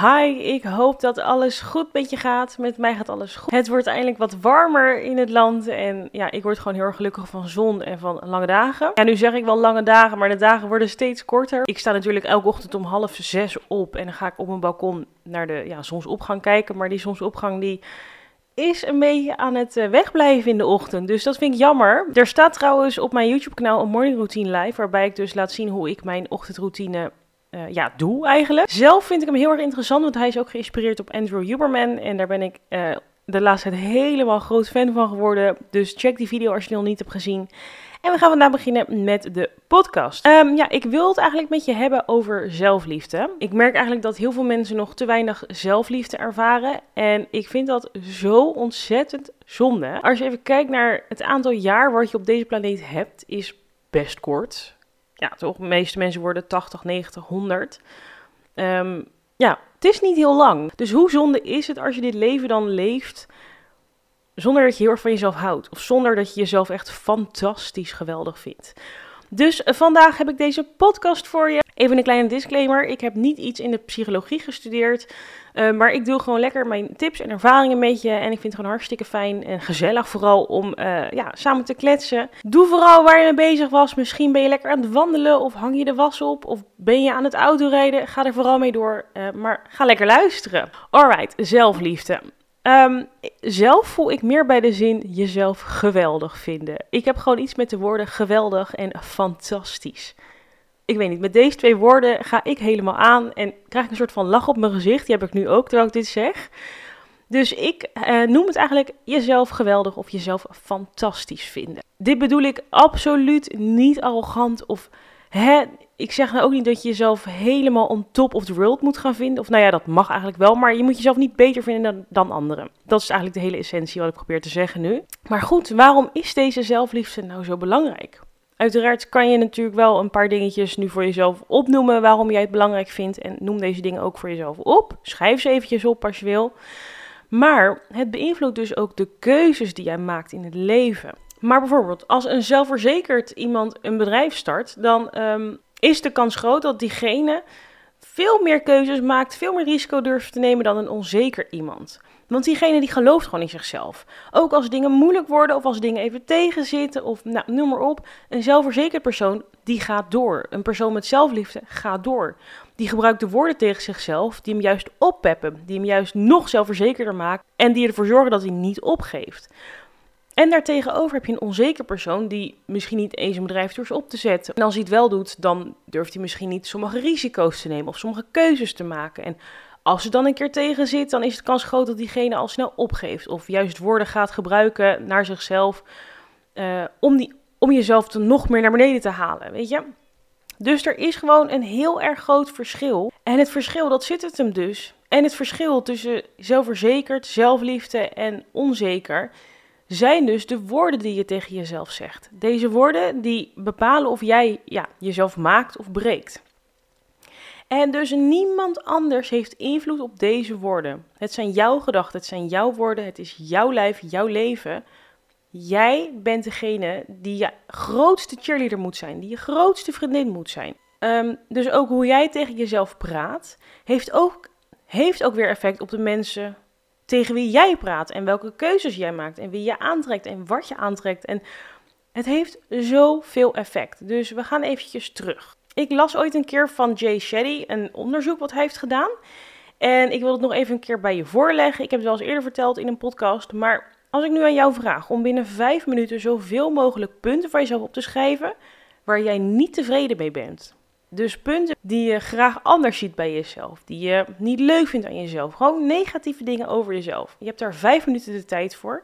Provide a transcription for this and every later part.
Hi, ik hoop dat alles goed met je gaat. Met mij gaat alles goed. Het wordt eindelijk wat warmer in het land. En ja, ik word gewoon heel erg gelukkig van zon en van lange dagen. Ja, nu zeg ik wel lange dagen, maar de dagen worden steeds korter. Ik sta natuurlijk elke ochtend om half zes op. En dan ga ik op mijn balkon naar de ja, zonsopgang kijken. Maar die zonsopgang die is een beetje aan het eh, wegblijven in de ochtend. Dus dat vind ik jammer. Er staat trouwens op mijn YouTube kanaal een morning routine live. Waarbij ik dus laat zien hoe ik mijn ochtendroutine uh, ja, doe eigenlijk. Zelf vind ik hem heel erg interessant, want hij is ook geïnspireerd op Andrew Huberman. En daar ben ik uh, de laatste tijd helemaal groot fan van geworden. Dus check die video als je die nog niet hebt gezien. En we gaan vandaag beginnen met de podcast. Um, ja, ik wil het eigenlijk met je hebben over zelfliefde. Ik merk eigenlijk dat heel veel mensen nog te weinig zelfliefde ervaren. En ik vind dat zo ontzettend zonde. Als je even kijkt naar het aantal jaar wat je op deze planeet hebt, is best kort ja, toch, de meeste mensen worden 80, 90, 100. Um, ja, het is niet heel lang. Dus hoe zonde is het als je dit leven dan leeft zonder dat je heel erg van jezelf houdt? Of zonder dat je jezelf echt fantastisch geweldig vindt? Dus uh, vandaag heb ik deze podcast voor je. Even een kleine disclaimer. Ik heb niet iets in de psychologie gestudeerd. Uh, maar ik deel gewoon lekker mijn tips en ervaringen met je. En ik vind het gewoon hartstikke fijn en gezellig vooral om uh, ja, samen te kletsen. Doe vooral waar je mee bezig was. Misschien ben je lekker aan het wandelen of hang je de was op. Of ben je aan het autorijden. Ga er vooral mee door. Uh, maar ga lekker luisteren. Alright, zelfliefde. Um, zelf voel ik meer bij de zin jezelf geweldig vinden. Ik heb gewoon iets met de woorden geweldig en fantastisch ik weet niet, met deze twee woorden ga ik helemaal aan en krijg ik een soort van lach op mijn gezicht. Die heb ik nu ook terwijl ik dit zeg. Dus ik eh, noem het eigenlijk jezelf geweldig of jezelf fantastisch vinden. Dit bedoel ik absoluut niet arrogant of hè, ik zeg nou ook niet dat je jezelf helemaal on top of the world moet gaan vinden. Of nou ja, dat mag eigenlijk wel, maar je moet jezelf niet beter vinden dan, dan anderen. Dat is eigenlijk de hele essentie wat ik probeer te zeggen nu. Maar goed, waarom is deze zelfliefde nou zo belangrijk? Uiteraard kan je natuurlijk wel een paar dingetjes nu voor jezelf opnoemen waarom jij het belangrijk vindt. En noem deze dingen ook voor jezelf op. Schrijf ze eventjes op als je wil. Maar het beïnvloedt dus ook de keuzes die jij maakt in het leven. Maar bijvoorbeeld, als een zelfverzekerd iemand een bedrijf start, dan um, is de kans groot dat diegene veel meer keuzes maakt, veel meer risico durft te nemen dan een onzeker iemand. Want diegene die gelooft gewoon in zichzelf. Ook als dingen moeilijk worden of als dingen even tegenzitten of nou, noem maar op. Een zelfverzekerd persoon die gaat door. Een persoon met zelfliefde gaat door. Die gebruikt de woorden tegen zichzelf die hem juist oppeppen. Die hem juist nog zelfverzekerder maken en die ervoor zorgen dat hij niet opgeeft. En daartegenover heb je een onzeker persoon die misschien niet eens een bedrijf durft op te zetten. En als hij het wel doet, dan durft hij misschien niet sommige risico's te nemen of sommige keuzes te maken. En als er dan een keer tegen zit, dan is het kans groot dat diegene al snel opgeeft. Of juist woorden gaat gebruiken naar zichzelf. Uh, om, die, om jezelf te nog meer naar beneden te halen, weet je. Dus er is gewoon een heel erg groot verschil. En het verschil, dat zit het hem dus. En het verschil tussen zelfverzekerd, zelfliefde en onzeker zijn dus de woorden die je tegen jezelf zegt. Deze woorden die bepalen of jij ja, jezelf maakt of breekt. En dus niemand anders heeft invloed op deze woorden. Het zijn jouw gedachten, het zijn jouw woorden, het is jouw lijf, jouw leven. Jij bent degene die je grootste cheerleader moet zijn, die je grootste vriendin moet zijn. Um, dus ook hoe jij tegen jezelf praat, heeft ook, heeft ook weer effect op de mensen tegen wie jij praat en welke keuzes jij maakt en wie je aantrekt en wat je aantrekt. En het heeft zoveel effect. Dus we gaan eventjes terug. Ik las ooit een keer van Jay Shetty een onderzoek wat hij heeft gedaan. En ik wil het nog even een keer bij je voorleggen. Ik heb het wel eens eerder verteld in een podcast. Maar als ik nu aan jou vraag om binnen vijf minuten zoveel mogelijk punten van jezelf op te schrijven waar jij niet tevreden mee bent. Dus punten die je graag anders ziet bij jezelf, die je niet leuk vindt aan jezelf. Gewoon negatieve dingen over jezelf. Je hebt daar vijf minuten de tijd voor.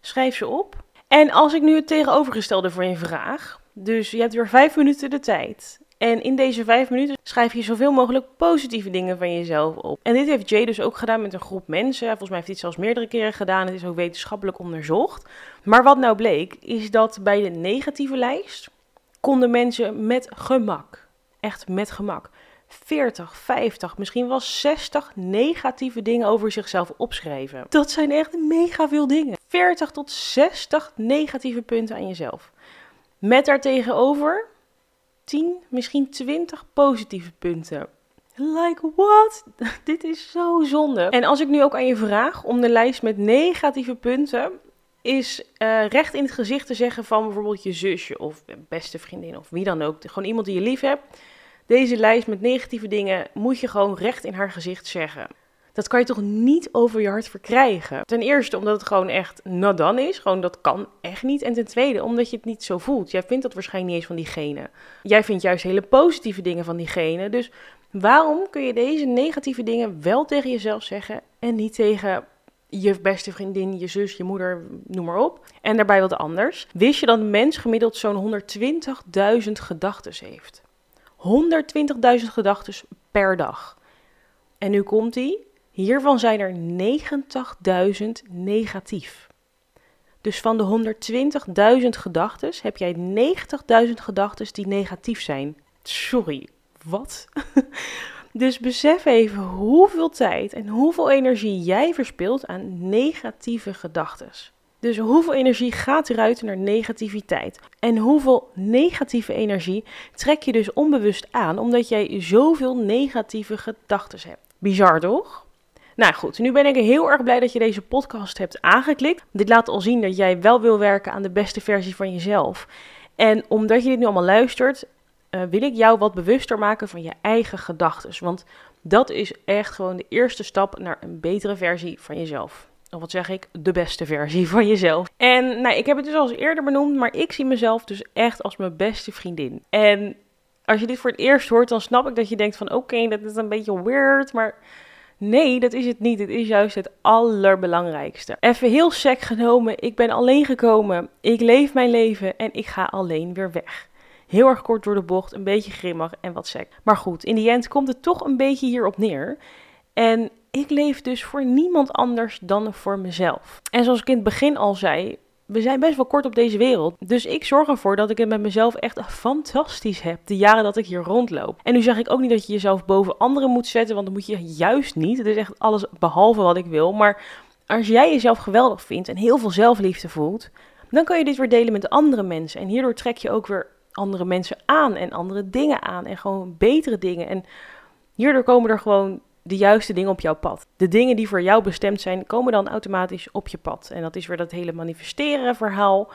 Schrijf ze op. En als ik nu het tegenovergestelde voor je vraag, dus je hebt weer vijf minuten de tijd. En in deze vijf minuten schrijf je zoveel mogelijk positieve dingen van jezelf op. En dit heeft Jay dus ook gedaan met een groep mensen. Volgens mij heeft hij het zelfs meerdere keren gedaan. Het is ook wetenschappelijk onderzocht. Maar wat nou bleek, is dat bij de negatieve lijst konden mensen met gemak, echt met gemak, 40, 50, misschien wel 60 negatieve dingen over zichzelf opschrijven. Dat zijn echt mega veel dingen. 40 tot 60 negatieve punten aan jezelf. Met daartegenover 10, misschien 20 positieve punten. Like what? Dit is zo zonde. En als ik nu ook aan je vraag om de lijst met negatieve punten is uh, recht in het gezicht te zeggen van bijvoorbeeld je zusje of beste vriendin of wie dan ook, gewoon iemand die je lief hebt. Deze lijst met negatieve dingen moet je gewoon recht in haar gezicht zeggen. Dat kan je toch niet over je hart verkrijgen? Ten eerste omdat het gewoon echt nadan is. Gewoon dat kan echt niet. En ten tweede omdat je het niet zo voelt. Jij vindt dat waarschijnlijk niet eens van diegene. Jij vindt juist hele positieve dingen van diegene. Dus waarom kun je deze negatieve dingen wel tegen jezelf zeggen en niet tegen je beste vriendin, je zus, je moeder, noem maar op. En daarbij wat anders. Wist je dat een mens gemiddeld zo'n 120.000 gedachten heeft? 120.000 gedachten per dag. En nu komt die. Hiervan zijn er 90.000 negatief. Dus van de 120.000 gedachten heb jij 90.000 gedachten die negatief zijn. Sorry, wat? dus besef even hoeveel tijd en hoeveel energie jij verspilt aan negatieve gedachten. Dus hoeveel energie gaat eruit naar negativiteit? En hoeveel negatieve energie trek je dus onbewust aan omdat jij zoveel negatieve gedachten hebt? Bizar toch? Nou goed, nu ben ik heel erg blij dat je deze podcast hebt aangeklikt. Dit laat al zien dat jij wel wil werken aan de beste versie van jezelf. En omdat je dit nu allemaal luistert, uh, wil ik jou wat bewuster maken van je eigen gedachten. Want dat is echt gewoon de eerste stap naar een betere versie van jezelf. Of wat zeg ik? De beste versie van jezelf. En nou, ik heb het dus al eens eerder benoemd, maar ik zie mezelf dus echt als mijn beste vriendin. En als je dit voor het eerst hoort, dan snap ik dat je denkt van oké, dat is een beetje weird, maar Nee, dat is het niet. Het is juist het allerbelangrijkste. Even heel sec genomen, ik ben alleen gekomen, ik leef mijn leven en ik ga alleen weer weg. Heel erg kort door de bocht, een beetje grimmig en wat sec. Maar goed, in die end komt het toch een beetje hierop neer. En ik leef dus voor niemand anders dan voor mezelf. En zoals ik in het begin al zei, we zijn best wel kort op deze wereld. Dus ik zorg ervoor dat ik het met mezelf echt fantastisch heb. De jaren dat ik hier rondloop. En nu zeg ik ook niet dat je jezelf boven anderen moet zetten. Want dat moet je juist niet. Het is echt alles behalve wat ik wil. Maar als jij jezelf geweldig vindt en heel veel zelfliefde voelt. Dan kan je dit weer delen met andere mensen. En hierdoor trek je ook weer andere mensen aan. En andere dingen aan. En gewoon betere dingen. En hierdoor komen er gewoon de juiste dingen op jouw pad. De dingen die voor jou bestemd zijn, komen dan automatisch op je pad. En dat is weer dat hele manifesteren verhaal.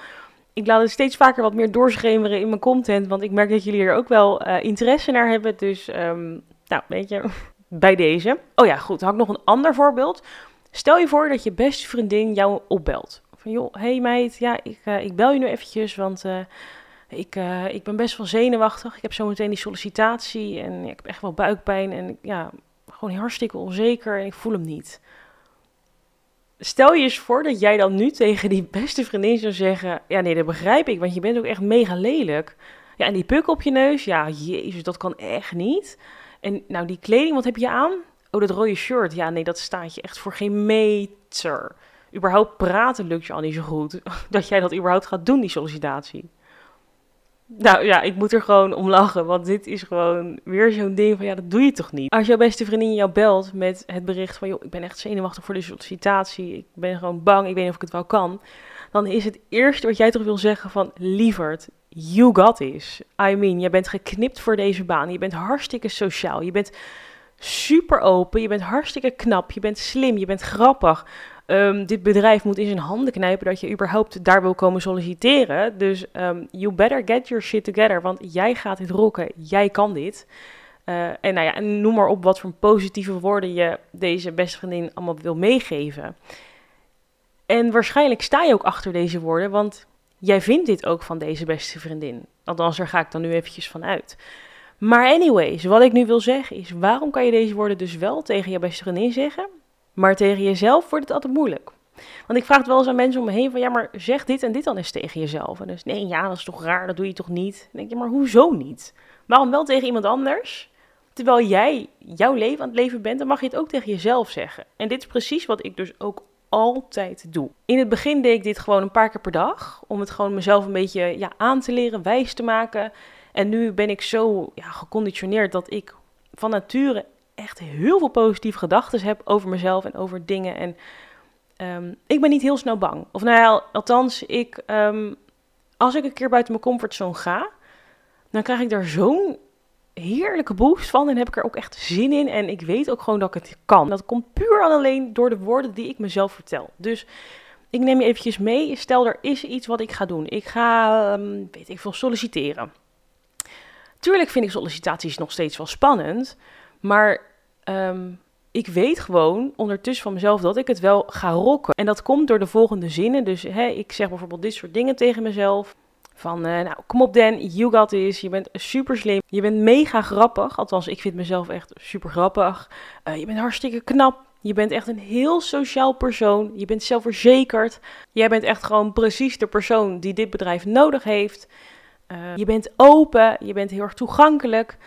Ik laat het steeds vaker wat meer doorschemeren in mijn content, want ik merk dat jullie er ook wel uh, interesse naar hebben. Dus, um, nou, weet je, bij deze. Oh ja, goed, had ik nog een ander voorbeeld. Stel je voor dat je beste vriendin jou opbelt. Van joh, hey meid, ja, ik, uh, ik bel je nu eventjes, want... Uh, ik, ik ben best wel zenuwachtig. Ik heb zometeen die sollicitatie en ik heb echt wel buikpijn. En ja, gewoon hartstikke onzeker en ik voel hem niet. Stel je eens voor dat jij dan nu tegen die beste vriendin zou zeggen: Ja, nee, dat begrijp ik, want je bent ook echt mega lelijk. Ja, en die puk op je neus, ja, jezus, dat kan echt niet. En nou, die kleding, wat heb je aan? Oh, dat rode shirt. Ja, nee, dat staat je echt voor geen meter. Überhaupt praten lukt je al niet zo goed. Dat jij dat überhaupt gaat doen, die sollicitatie. Nou ja, ik moet er gewoon om lachen, want dit is gewoon weer zo'n ding van ja, dat doe je toch niet. Als jouw beste vriendin jou belt met het bericht van joh, ik ben echt zenuwachtig voor de sollicitatie, ik ben gewoon bang, ik weet niet of ik het wel kan. Dan is het eerste wat jij toch wil zeggen van lieverd, you got this. I mean, je bent geknipt voor deze baan, je bent hartstikke sociaal, je bent super open, je bent hartstikke knap, je bent slim, je bent grappig. Um, dit bedrijf moet in zijn handen knijpen dat je überhaupt daar wil komen solliciteren. Dus um, you better get your shit together, want jij gaat dit rocken, jij kan dit. Uh, en, nou ja, noem maar op wat voor positieve woorden je deze beste vriendin allemaal wil meegeven. En waarschijnlijk sta je ook achter deze woorden, want jij vindt dit ook van deze beste vriendin. Althans, daar ga ik dan nu eventjes van uit. Maar anyways, wat ik nu wil zeggen is, waarom kan je deze woorden dus wel tegen je beste vriendin zeggen, maar tegen jezelf wordt het altijd moeilijk. Want ik vraag het wel eens aan mensen om me heen van, ja, maar zeg dit en dit dan eens tegen jezelf. En dus, nee, ja, dat is toch raar, dat doe je toch niet? Dan denk je, maar hoezo niet? Waarom wel tegen iemand anders? Terwijl jij jouw leven aan het leven bent, dan mag je het ook tegen jezelf zeggen. En dit is precies wat ik dus ook altijd doe. In het begin deed ik dit gewoon een paar keer per dag, om het gewoon mezelf een beetje ja, aan te leren, wijs te maken. En nu ben ik zo ja, geconditioneerd dat ik van nature echt heel veel positieve gedachten heb over mezelf en over dingen. En um, ik ben niet heel snel bang. Of nou ja, althans, ik, um, als ik een keer buiten mijn comfortzone ga, dan krijg ik daar zo'n heerlijke boost van en heb ik er ook echt zin in. En ik weet ook gewoon dat ik het kan. Dat komt puur en alleen door de woorden die ik mezelf vertel. Dus ik neem je eventjes mee. Stel, er is iets wat ik ga doen. Ik ga, um, weet ik veel, solliciteren. Tuurlijk vind ik sollicitaties nog steeds wel spannend. Maar um, ik weet gewoon ondertussen van mezelf dat ik het wel ga rocken. En dat komt door de volgende zinnen. Dus hè, ik zeg bijvoorbeeld dit soort dingen tegen mezelf. Van, uh, nou, kom op Dan, you got this. Je bent super slim. Je bent mega grappig. Althans, ik vind mezelf echt super grappig. Uh, je bent hartstikke knap. Je bent echt een heel sociaal persoon. Je bent zelfverzekerd. Jij bent echt gewoon precies de persoon die dit bedrijf nodig heeft. Uh, je bent open. Je bent heel erg toegankelijk.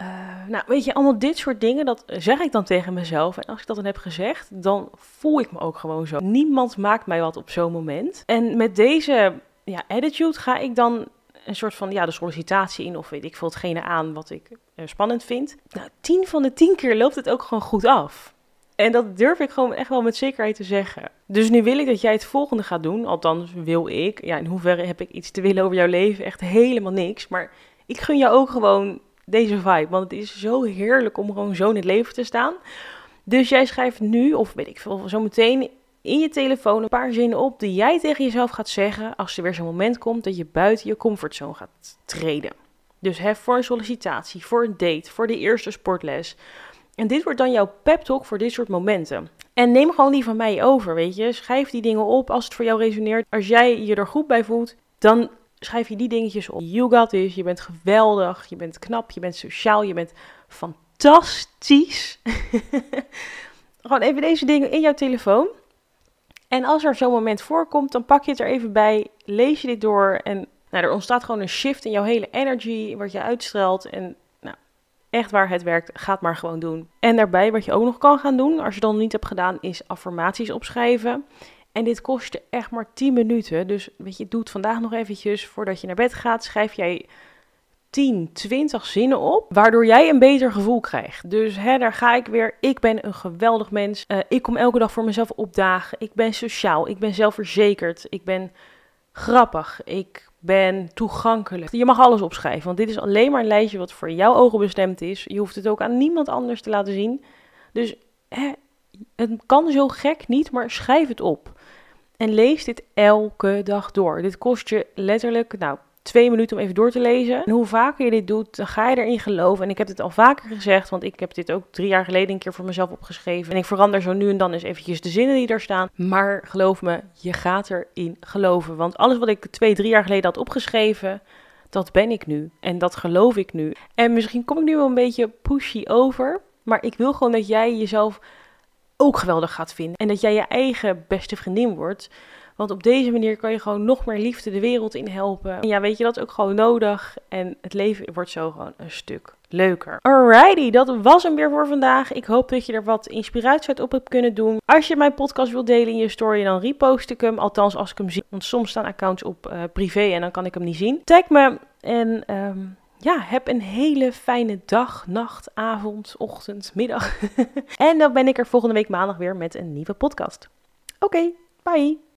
Uh, nou, weet je, allemaal dit soort dingen, dat zeg ik dan tegen mezelf. En als ik dat dan heb gezegd, dan voel ik me ook gewoon zo. Niemand maakt mij wat op zo'n moment. En met deze ja, attitude ga ik dan een soort van ja, de sollicitatie in, of weet ik veel, hetgene aan wat ik uh, spannend vind. Nou, tien van de tien keer loopt het ook gewoon goed af. En dat durf ik gewoon echt wel met zekerheid te zeggen. Dus nu wil ik dat jij het volgende gaat doen. Althans, wil ik. Ja, in hoeverre heb ik iets te willen over jouw leven? Echt helemaal niks. Maar ik gun jou ook gewoon deze vibe. Want het is zo heerlijk om gewoon zo in het leven te staan. Dus jij schrijft nu, of weet ik veel, zo meteen in je telefoon een paar zinnen op die jij tegen jezelf gaat zeggen als er weer zo'n moment komt dat je buiten je comfortzone gaat treden. Dus hè, voor een sollicitatie, voor een date, voor de eerste sportles. En dit wordt dan jouw pep talk voor dit soort momenten. En neem gewoon die van mij over, weet je. Schrijf die dingen op als het voor jou resoneert. Als jij je er goed bij voelt, dan schrijf je die dingetjes op. You got this, je bent geweldig, je bent knap, je bent sociaal, je bent fantastisch. Gewoon even deze dingen in jouw telefoon. En als er zo'n moment voorkomt, dan pak je het er even bij, lees je dit door en nou, er ontstaat gewoon een shift in jouw hele energy, wat je uitstraalt. En nou, echt waar het werkt, gaat maar gewoon doen. En daarbij, wat je ook nog kan gaan doen, als je dat nog niet hebt gedaan, is affirmaties opschrijven. En dit kost je echt maar 10 minuten. Dus weet je, doe het vandaag nog eventjes. Voordat je naar bed gaat, schrijf jij 10, 20 zinnen op, waardoor jij een beter gevoel krijgt. Dus hè, daar ga ik weer. Ik ben een geweldig mens. Uh, ik kom elke dag voor mezelf opdagen. Ik ben sociaal. Ik ben zelfverzekerd. Ik ben grappig. Ik ben toegankelijk. Je mag alles opschrijven, want dit is alleen maar een lijstje wat voor jouw ogen bestemd is. Je hoeft het ook aan niemand anders te laten zien. Dus hè, het kan zo gek niet, maar schrijf het op. En lees dit elke dag door. Dit kost je letterlijk, nou, twee minuten om even door te lezen. En hoe vaker je dit doet, dan ga je erin geloven. En ik heb dit al vaker gezegd, want ik heb dit ook drie jaar geleden een keer voor mezelf opgeschreven. En ik verander zo nu en dan eens eventjes de zinnen die er staan. Maar geloof me, je gaat erin geloven. Want alles wat ik twee, drie jaar geleden had opgeschreven, dat ben ik nu. En dat geloof ik nu. En misschien kom ik nu wel een beetje pushy over. Maar ik wil gewoon dat jij jezelf ook geweldig gaat vinden. En dat jij je eigen beste vriendin wordt. Want op deze manier kan je gewoon nog meer liefde de wereld in helpen. En ja, weet je, dat ook gewoon nodig. En het leven wordt zo gewoon een stuk leuker. Alrighty, dat was hem weer voor vandaag. Ik hoop dat je er wat inspiratie uit op hebt kunnen doen. Als je mijn podcast wilt delen in je story, dan repost ik hem. Althans, als ik hem zie. Want soms staan accounts op uh, privé en dan kan ik hem niet zien. Tag me en... Um, ja, heb een hele fijne dag, nacht, avond, ochtend, middag. en dan ben ik er volgende week maandag weer met een nieuwe podcast. Oké, bye.